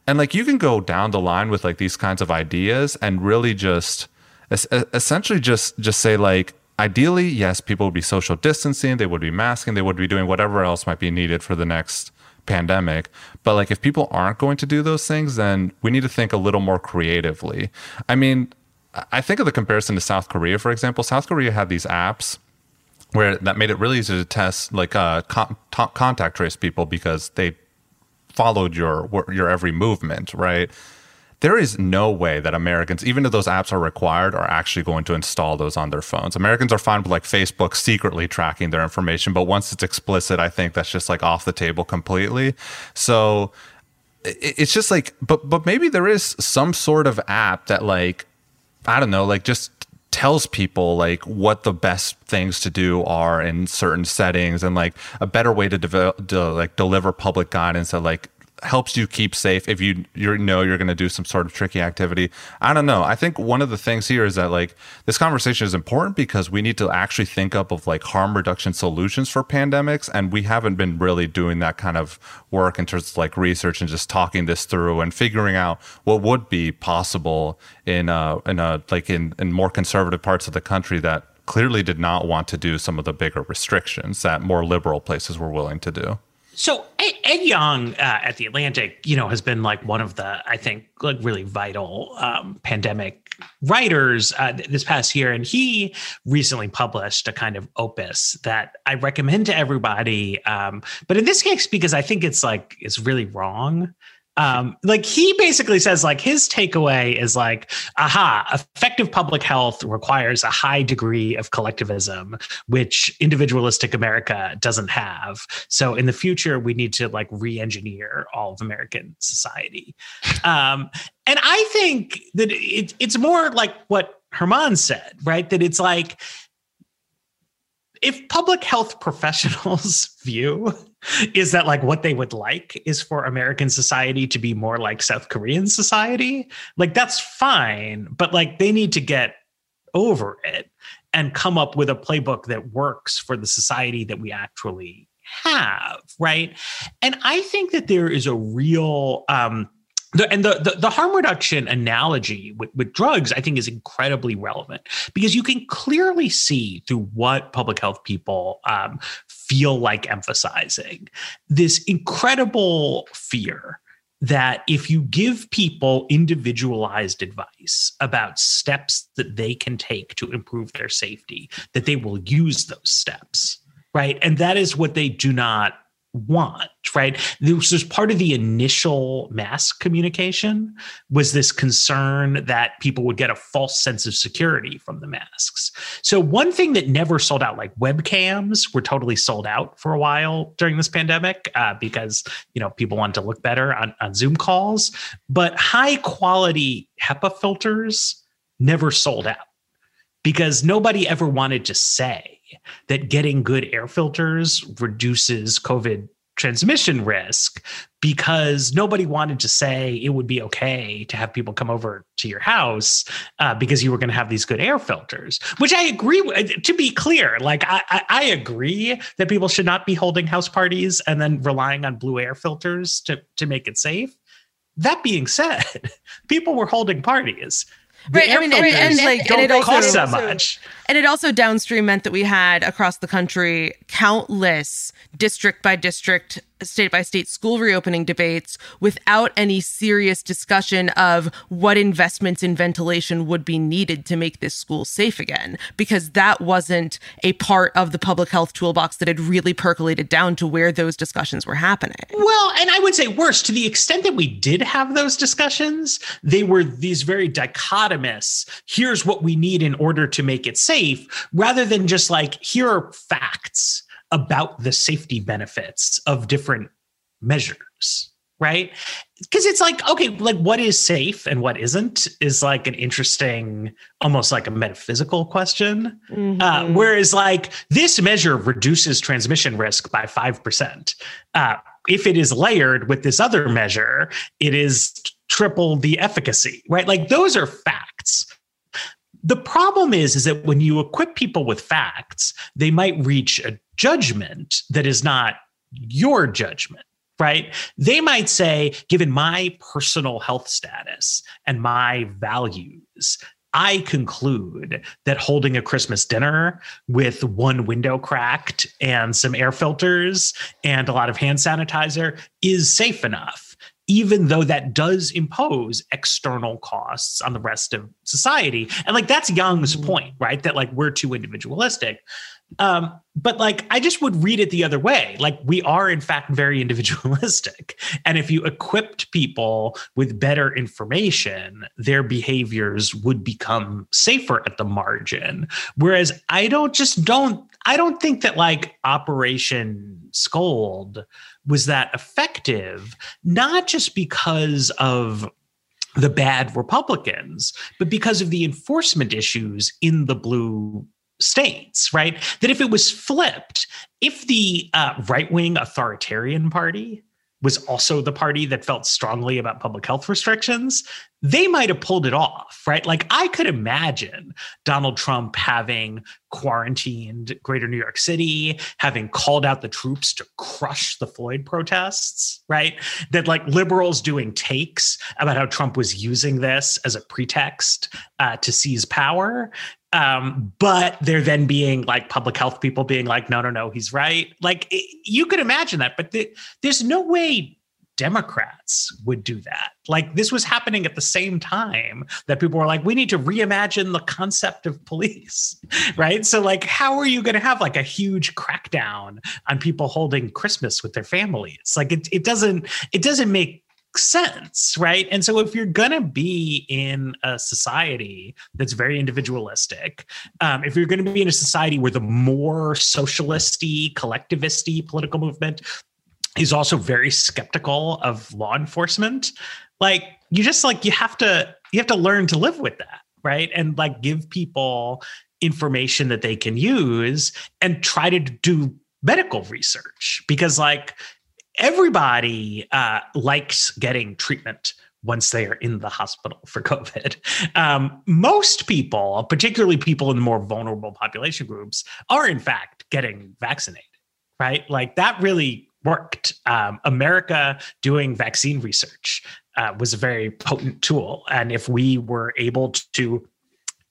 C: And like you can go down the line with like these kinds of ideas and really just essentially just just say like ideally yes people would be social distancing they would be masking they would be doing whatever else might be needed for the next pandemic. But like if people aren't going to do those things, then we need to think a little more creatively. I mean, I think of the comparison to South Korea, for example. South Korea had these apps where that made it really easy to test, like uh, con- t- contact trace people because they followed your your every movement, right? There is no way that Americans, even if those apps are required, are actually going to install those on their phones. Americans are fine with like Facebook secretly tracking their information, but once it's explicit, I think that's just like off the table completely. So it's just like, but but maybe there is some sort of app that like I don't know, like just tells people like what the best things to do are in certain settings and like a better way to develop like deliver public guidance that like helps you keep safe if you you know you're going to do some sort of tricky activity. I don't know. I think one of the things here is that like this conversation is important because we need to actually think up of like harm reduction solutions for pandemics and we haven't been really doing that kind of work in terms of like research and just talking this through and figuring out what would be possible in uh in a like in in more conservative parts of the country that clearly did not want to do some of the bigger restrictions that more liberal places were willing to do.
A: So Ed Yong uh, at the Atlantic, you know, has been like one of the, I think, like really vital um, pandemic writers uh, this past year, and he recently published a kind of opus that I recommend to everybody. Um, but in this case, because I think it's like it's really wrong um like he basically says like his takeaway is like aha effective public health requires a high degree of collectivism which individualistic america doesn't have. So in the future we need to like re-engineer all of american society. Um and i think that it, it's more like what German said right? That it's like if public health professionals view is that like what they would like is for American society to be more like South Korean society. Like that's fine, but like they need to get over it and come up with a playbook that works for the society that we actually have, right? And I think that there is a real um the, and the, the, the harm reduction analogy with, with drugs, I think, is incredibly relevant because you can clearly see through what public health people um, feel like emphasizing this incredible fear that if you give people individualized advice about steps that they can take to improve their safety, that they will use those steps, right? And that is what they do not want right? This was part of the initial mass communication was this concern that people would get a false sense of security from the masks. So one thing that never sold out like webcams were totally sold out for a while during this pandemic uh, because you know people wanted to look better on, on zoom calls. But high quality hepa filters never sold out because nobody ever wanted to say that getting good air filters reduces COVID transmission risk because nobody wanted to say it would be okay to have people come over to your house uh, because you were going to have these good air filters which i agree with to be clear like I, I, I agree that people should not be holding house parties and then relying on blue air filters to to make it safe that being said people were holding parties
B: right. I mean, and, and, like,
A: don't
B: and it
A: cost
B: also,
A: that much.
B: And it also downstream meant that we had across the country countless district by district, state by state school reopening debates without any serious discussion of what investments in ventilation would be needed to make this school safe again, because that wasn't a part of the public health toolbox that had really percolated down to where those discussions were happening.
A: Well, and I would say worse, to the extent that we did have those discussions, they were these very dichotomous here's what we need in order to make it safe, rather than just like, here are facts about the safety benefits of different measures right? Because it's like okay like what is safe and what isn't is like an interesting almost like a metaphysical question. Uh, mm-hmm. uh, whereas like this measure reduces transmission risk by 5% uh, if it is layered with this other measure it is triple the efficacy right? Like those are facts the problem is is that when you equip people with facts they might reach a judgment that is not your judgment right? They might say given my personal health status and my values I conclude that holding a Christmas dinner with one window cracked and some air filters and a lot of hand sanitizer is safe enough even though that does impose external costs on the rest of society. And like that's Yong's mm-hmm. point, right? That like we're too individualistic. Um, but like I just would read it the other way. Like we are in fact very individualistic. And if you equipped people with better information, their behaviors would become safer at the margin. Whereas I don't just don't I don't think that like Operation Scold was that effective, not just because of the bad Republicans, but because of the enforcement issues in the blue states, right? That if it was flipped, if the uh, right wing authoritarian party was also the party that felt strongly about public health restrictions, they might have pulled it off, right? Like I could imagine Donald Trump having quarantined greater New York City, having called out the troops to crush the Floyd protests, right? That like liberals doing takes about how Trump was using this as a pretext uh, to seize power. Um, but there then being like public health people being like, no, no, no, he's right. Like it, you could imagine that, but the, there's no way Democrats would do that. Like this was happening at the same time that people were like, we need to reimagine the concept of police, right? So, like, how are you going to have like a huge crackdown on people holding Christmas with their families? Like, it, it doesn't it doesn't make sense, right? And so, if you're gonna be in a society that's very individualistic, um, if you're gonna be in a society where the more socialisty, collectivisty political movement is also very skeptical of law enforcement, like you just like you have to you have to learn to live with that, right? And like give people information that they can use and try to do medical research because like everybody uh, likes getting treatment once they are in the hospital for COVID. Um, most people, particularly people in the more vulnerable population groups, are in fact getting vaccinated, right? Like that really worked. Um, America doing vaccine research uh, was a very potent tool. And if we were able to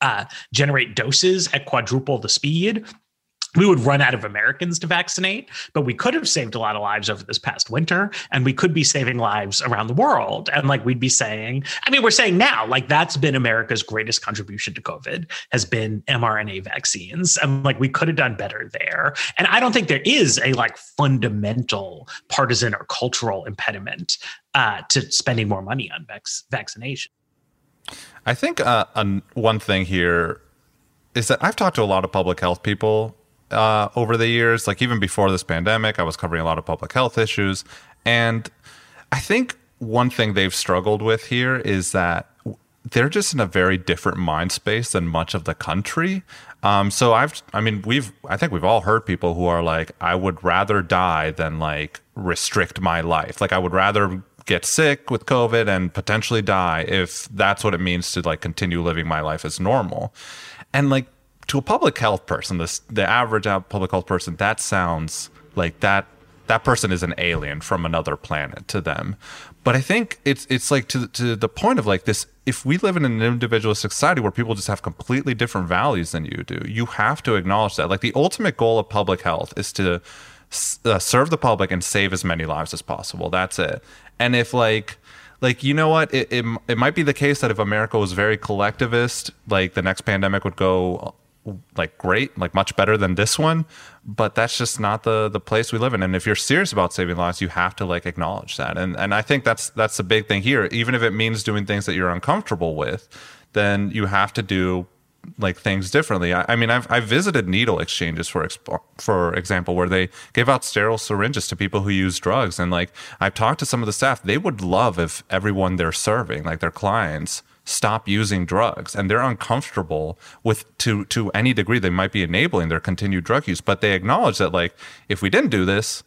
A: uh, generate doses at quadruple the speed, we would run out of Americans to vaccinate, but we could have saved a lot of lives over this past winter, and we could be saving lives around the world. And like we'd be saying, I mean, we're saying now, like that's been America's greatest contribution to COVID has been mRNA vaccines. And like we could have done better there. And I don't think there is a like fundamental partisan or cultural impediment uh, to spending more money on vac- vaccination.
C: I think uh, one thing here is that I've talked to a lot of public health people uh, over the years. Like even before this pandemic, I was covering a lot of public health issues. And I think one thing they've struggled with here is that they're just in a very different mind space than much of the country. Um, so I've, I mean, we've, I think we've all heard people who are like, I would rather die than like restrict my life. Like I would rather get sick with COVID and potentially die if that's what it means to like continue living my life as normal. And like to a public health person, this the average public health person, that sounds like that that person is an alien from another planet to them. But I think it's it's like to to the point of like this. If we live in an individualistic society where people just have completely different values than you do, you have to acknowledge that. Like the ultimate goal of public health is to uh, serve the public and save as many lives as possible. That's it. And if like like you know what it, it, it might be the case that if america was very collectivist like the next pandemic would go like great, like much better than this one, but that's just not the the place we live in. And if you're serious about saving lives, you have to like acknowledge that. And and I think that's that's the big thing here. Even if it means doing things that you're uncomfortable with, then you have to do like things differently. I, I mean, I've I've visited needle exchanges for for example, where they gave out sterile syringes to people who use drugs, and like I've talked to some of the staff, they would love if everyone they're serving, like their clients stop using drugs and they're uncomfortable with to to any degree they might be enabling their continued drug use but they acknowledge that like if we didn't do this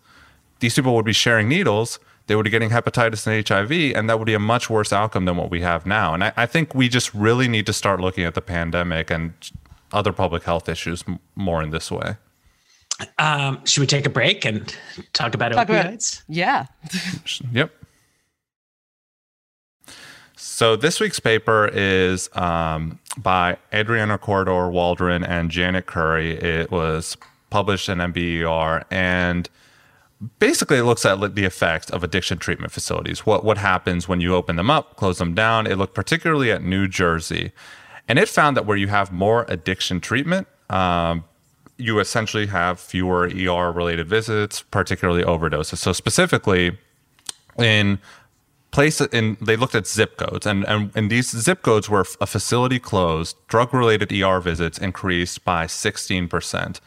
C: these people would be sharing needles they would be getting hepatitis and hiv and that would be a much worse outcome than what we have now and i, I think we just really need to start looking at the pandemic and other public health issues more in this way
A: um, should we take a break and talk about talk opioids?
B: About, yeah.
C: yep. So this week's paper is um, by Adriana Corredor Waldron and Janet Currie. It was published in NBER and basically it looks at the effects of addiction treatment facilities. What what happens when you open them up, close them down? It looked particularly at New Jersey, and it found that where you have more addiction treatment. Um, you essentially have fewer ER related visits, particularly overdoses. So, specifically, in place in they looked at zip codes and, and and these zip codes were a facility closed drug related er visits increased by 16%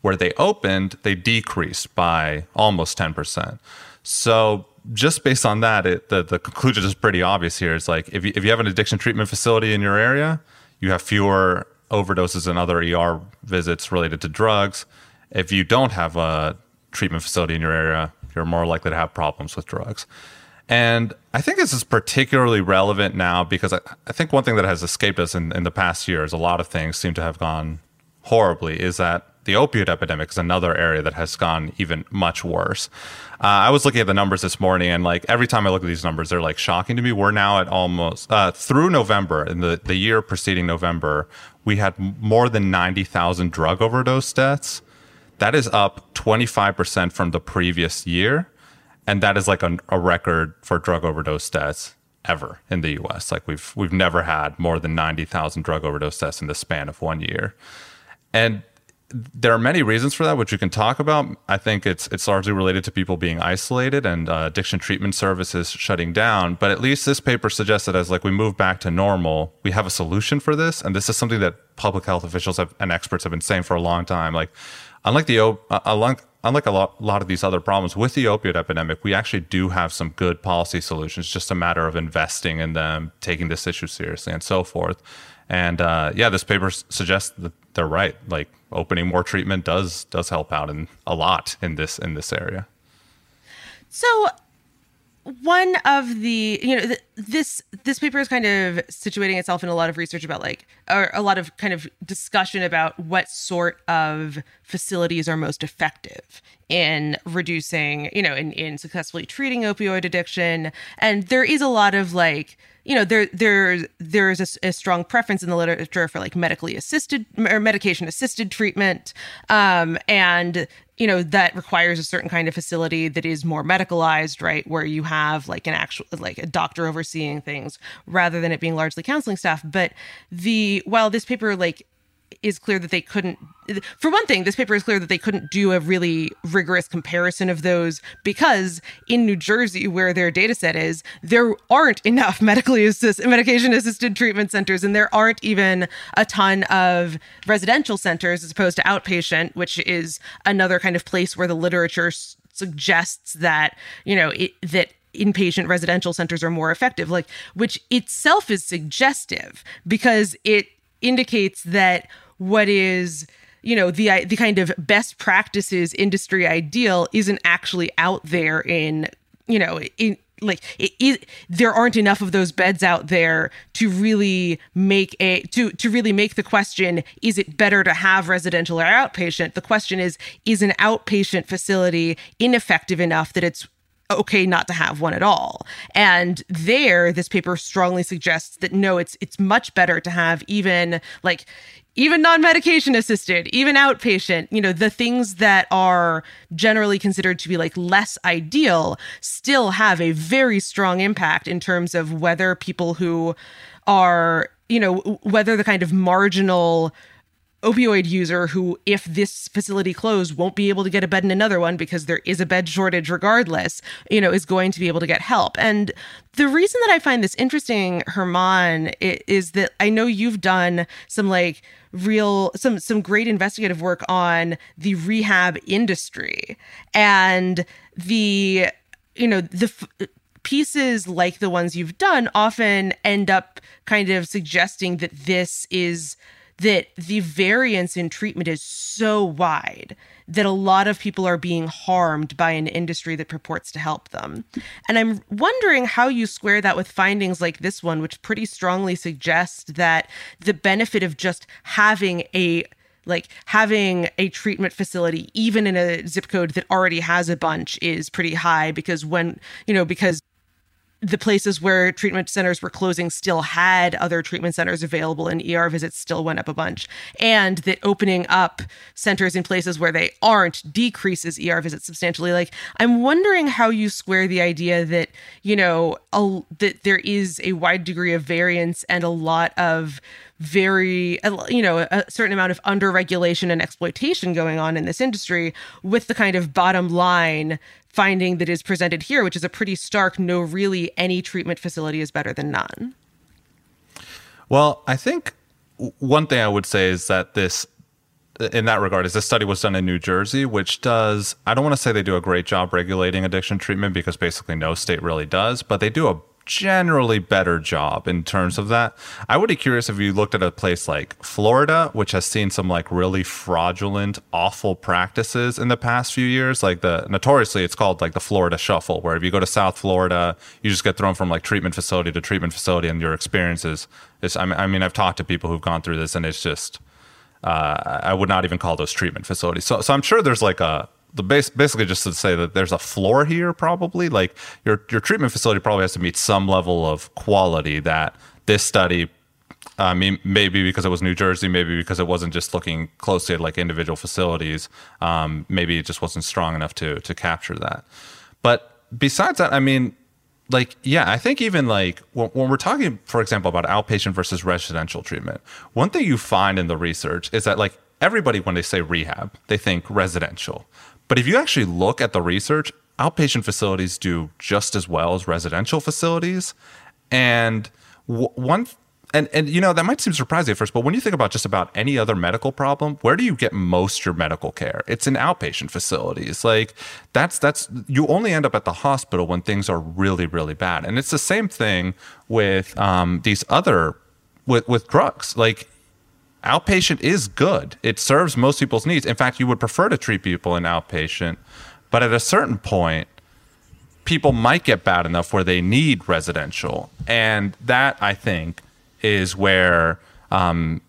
C: where they opened they decreased by almost 10% so just based on that it, the, the conclusion is pretty obvious here. It's like if you, if you have an addiction treatment facility in your area you have fewer overdoses and other er visits related to drugs. If you don't have a treatment facility in your area you're more likely to have problems with drugs and I think this is particularly relevant now because I, I think one thing that has escaped us in, in the past years, a lot of things seem to have gone horribly, is that the opioid epidemic is another area that has gone even much worse. Uh, I was looking at the numbers this morning, and like every time I look at these numbers, they're like shocking to me. We're now at almost uh, through November, in the, the year preceding November, we had more than 90,000 drug overdose deaths. That is up 25% from the previous year and that is like a, record for drug overdose deaths ever in the U.S. Like we've we've never had more than ninety thousand drug overdose deaths in the span of one year, and there are many reasons for that, which you can talk about. I think it's it's largely related to people being isolated and uh, addiction treatment services shutting down. But at least this paper suggests that as like we move back to normal, we have a solution for this, and this is something that public health officials have, and experts have been saying for a long time. Like unlike the uh, unlike a lot, lot of these other problems with the opioid epidemic, we actually do have some good policy solutions. Just a matter of investing in them, taking this issue seriously, and so forth. And uh, yeah, this paper suggests that they're right. Like opening more treatment does does help out in a lot in this in this area.
B: So one of the you know th- this this paper is kind of situating itself in a lot of research about like or a lot of kind of discussion about what sort of facilities are most effective in reducing you know in in successfully treating opioid addiction. And there is a lot of like you know there there there's a, a, strong preference in the literature for like medically assisted or medication assisted treatment. Um, and you know that requires a certain kind of facility that is more medicalized right? Where you have like an actual like a doctor overseeing things rather than it being largely counseling staff. But the while this paper like is clear that they couldn't for one thing this paper is clear that they couldn't do a really rigorous comparison of those because in new jersey where their data set is there aren't enough medically assist, medication assisted treatment centers and there aren't even a ton of residential centers as opposed to outpatient which is another kind of place where the literature s- suggests that you know it, that inpatient residential centers are more effective like which itself is suggestive because it indicates that what is you know the the kind of best practices industry ideal isn't actually out there in you know in like it, it, there aren't enough of those beds out there to really make a to to really make the question is it better to have residential or outpatient the question is is an outpatient facility ineffective enough that it's okay not to have one at all. And there this paper strongly suggests that no it's it's much better to have even like even non-medication assisted, even outpatient, you know, the things that are generally considered to be like less ideal still have a very strong impact in terms of whether people who are, you know, whether the kind of marginal opioid user who, if this facility closed, won't be able to get a bed in another one because there is a bed shortage regardless, you know, is going to be able to get help. And the reason that I find this interesting, German, is that I know you've done some like real some some great investigative work on the rehab industry. And the you know the pieces like the ones you've done often end up kind of suggesting that this is that the variance in treatment is so wide that a lot of people are being harmed by an industry that purports to help them. And I'm wondering how you square that with findings like this one, which pretty strongly suggest that the benefit of just having a like having a treatment facility even in a zip code that already has a bunch is pretty high because when you know because the places where treatment centers were closing still had other treatment centers available and ER visits still went up a bunch. And that opening up centers in places where they aren't decreases ER visits substantially. Like, I'm wondering how you square the idea that, you know, a, that there is a wide degree of variance and a lot of very you know a certain amount of under regulation and exploitation going on in this industry with the kind of bottom line finding that is presented here, which is a pretty stark no, really, any treatment facility is better than none?
C: Well, I think one thing I would say is that this, in that regard, is this study was done in New Jersey, which does, I don't want to say they do a great job regulating addiction treatment because basically no state really does, but they do a generally better job in terms of that. I would be curious if you looked at a place like Florida, which has seen some like really fraudulent, awful practices in the past few years. Like the notoriously, it's called like the Florida Shuffle, where if you go to South Florida, you just get thrown from like treatment facility to treatment facility, and your experiences is. I mean, I've talked to people who've gone through this, and it's just. Uh, I would not even call those treatment facilities. So, so I'm sure there's like a the base basically just to say that there's a floor here probably like your your treatment facility probably has to meet some level of quality that this study I mean, maybe because it was New Jersey, maybe because it wasn't just looking closely at like individual facilities. Um, maybe it just wasn't strong enough to to capture that. But besides that, I mean, like, yeah, I think even like when, when we're talking, for example, about outpatient versus residential treatment, one thing you find in the research is that like everybody, when they say rehab, they think residential. But if you actually look at the research, outpatient facilities do just as well as residential facilities. And w- one and and you know that might seem surprising at first, but when you think about just about any other medical problem, where do you get most your medical care? It's in outpatient facilities. Like that's that's you only end up at the hospital when things are really really bad, and it's the same thing with um, these other with with drugs. Like outpatient is good. It serves most people's needs. In fact, you would prefer to treat people in outpatient, but at a certain point, people might get bad enough where they need residential, and that I think is where um,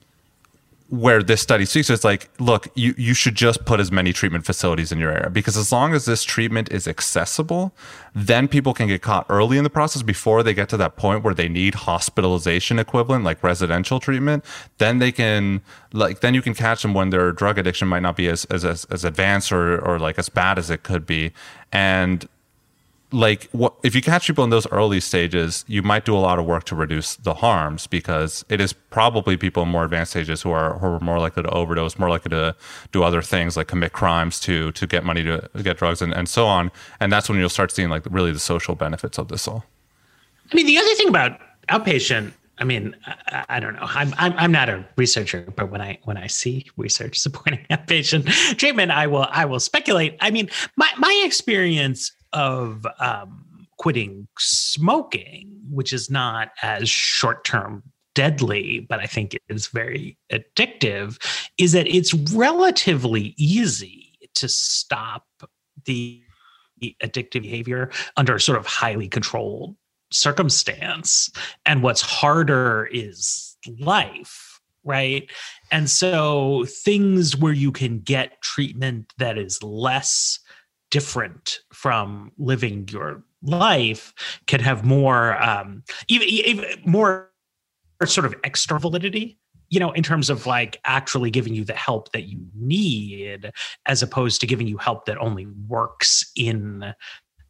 C: where this study speaks it's like look you, you should just put as many treatment facilities in your area because as long as this treatment is accessible then people can get caught early in the process before they get to that point where they need hospitalization equivalent like residential treatment then they can like then you can catch them when their drug addiction might not be as as, as, as advanced or, or like as bad as it could be. And like what if you catch people in those early stages you might do a lot of work to reduce the harms because it is probably people in more advanced stages who are who are more likely to overdose more likely to do other things like commit crimes to to get money to get drugs and, and so on and that's when you'll start seeing like really the social benefits of this all
A: i mean the other thing about outpatient I mean, I, I, don't know. I'm, I'm I'm not a researcher, but when I when I see research supporting outpatient treatment, I will I will speculate. I mean, my my experience of um, quitting smoking, which is not as short term deadly, but I think is very addictive, is that it's relatively easy to stop the addictive behavior under sort of highly controlled circumstance. And what's harder is life, right? And so things where you can get treatment that is less different from living your life can have more um even, even more sort of extra validity you know in terms of like actually giving you the help that you need as opposed to giving you help that only works in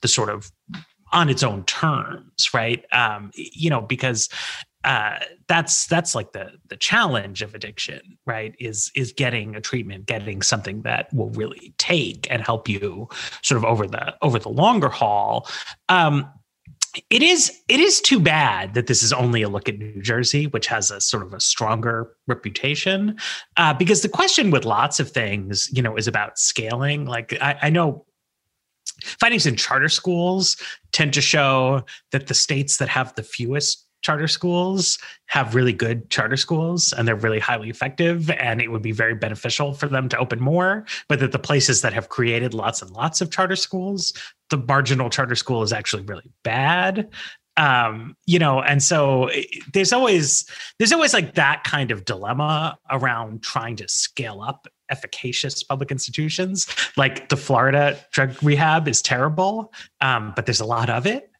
A: the sort of on its own terms right? Um you know because uh, that's that's like the the challenge of addiction, right? Is is getting a treatment, getting something that will really take and help you sort of over the over the longer haul. Um, it is it is too bad that this is only a look at New Jersey, which has a sort of a stronger reputation, uh, because the question with lots of things, you know, is about scaling. Like I, I know findings in charter schools tend to show that the states that have the fewest charter schools have really good charter schools and they're really highly effective and it would be very beneficial for them to open more but that the places that have created lots and lots of charter schools the marginal charter school is actually really bad. Um, you know and so eh, there's always there's always like that kind of dilemma around trying to scale up efficacious public institutions. Like the florida drug rehab is terrible um, but there's a lot of it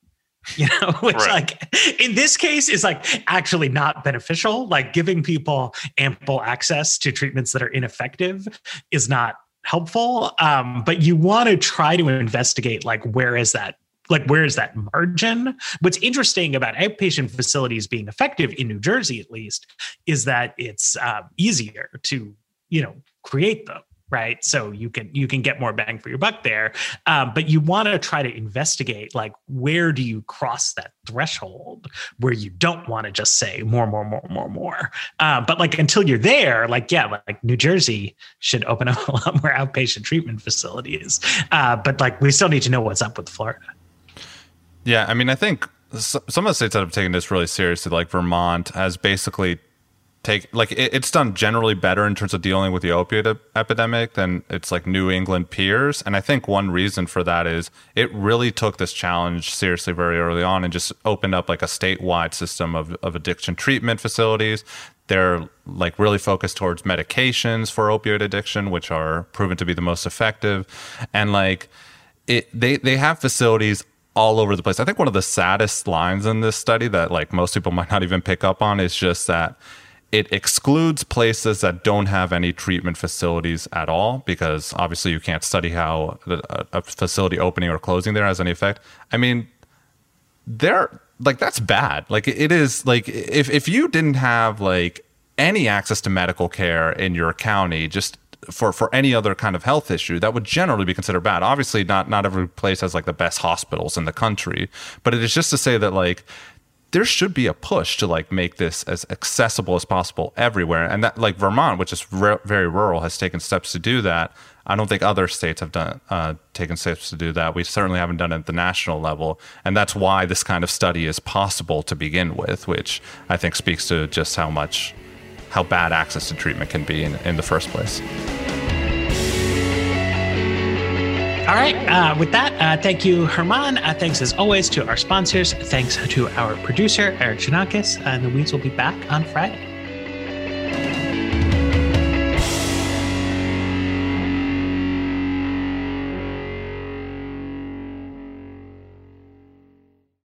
A: you know which right. like in this case is like actually not beneficial. Like giving people ample access to treatments that are ineffective is not helpful. Um, but you want to try to investigate like where is that like where is that margin? What's interesting about outpatient facilities being effective in new jersey at least is that it's uh, easier to you know create them right? So you can you can get more bang for your buck there. Um, but you want to try to investigate like where do you cross that threshold where you don't want to just say more more more more more? Uh, but like until you're there like yeah like new jersey should open up a lot more outpatient treatment facilities. Uh, but like we still need to know what's up with florida.
C: Yeah i mean i think some of the states that have taken this really seriously like vermont has basically take like it, it's done generally better in terms of dealing with the opioid epidemic than its like New England peers. And I think one reason for that is it really took this challenge seriously very early on and just opened up like a statewide system of, of addiction treatment facilities. They're like really focused towards medications for opioid addiction, which are proven to be the most effective. And like it they they have facilities all over the place. I think one of the saddest lines in this study that like most people might not even pick up on is just that it excludes places that don't have any treatment facilities at all because obviously you can't study how a facility opening or closing there has any effect. I mean, they're like that's bad. Like it is like if if you didn't have like any access to medical care in your county just for for any other kind of health issue that would generally be considered bad obviously not not every place has like the best hospitals in the country but it is just to say that like there should be a push to like make this as accessible as possible everywhere and that like vermont which is re- very rural has taken steps to do that I don't think other states have done uh, taken steps to do that. We certainly haven't done it at the national level, and that's why this kind of study is possible to begin with, which I think speaks to just how much how bad access to treatment can be in, in the first place.
A: All right. Uh, with that, uh, thank you, German. Uh, thanks as always to our sponsors. Thanks to our producer, Erikk Geannikis. And the Weeds will be back on Friday.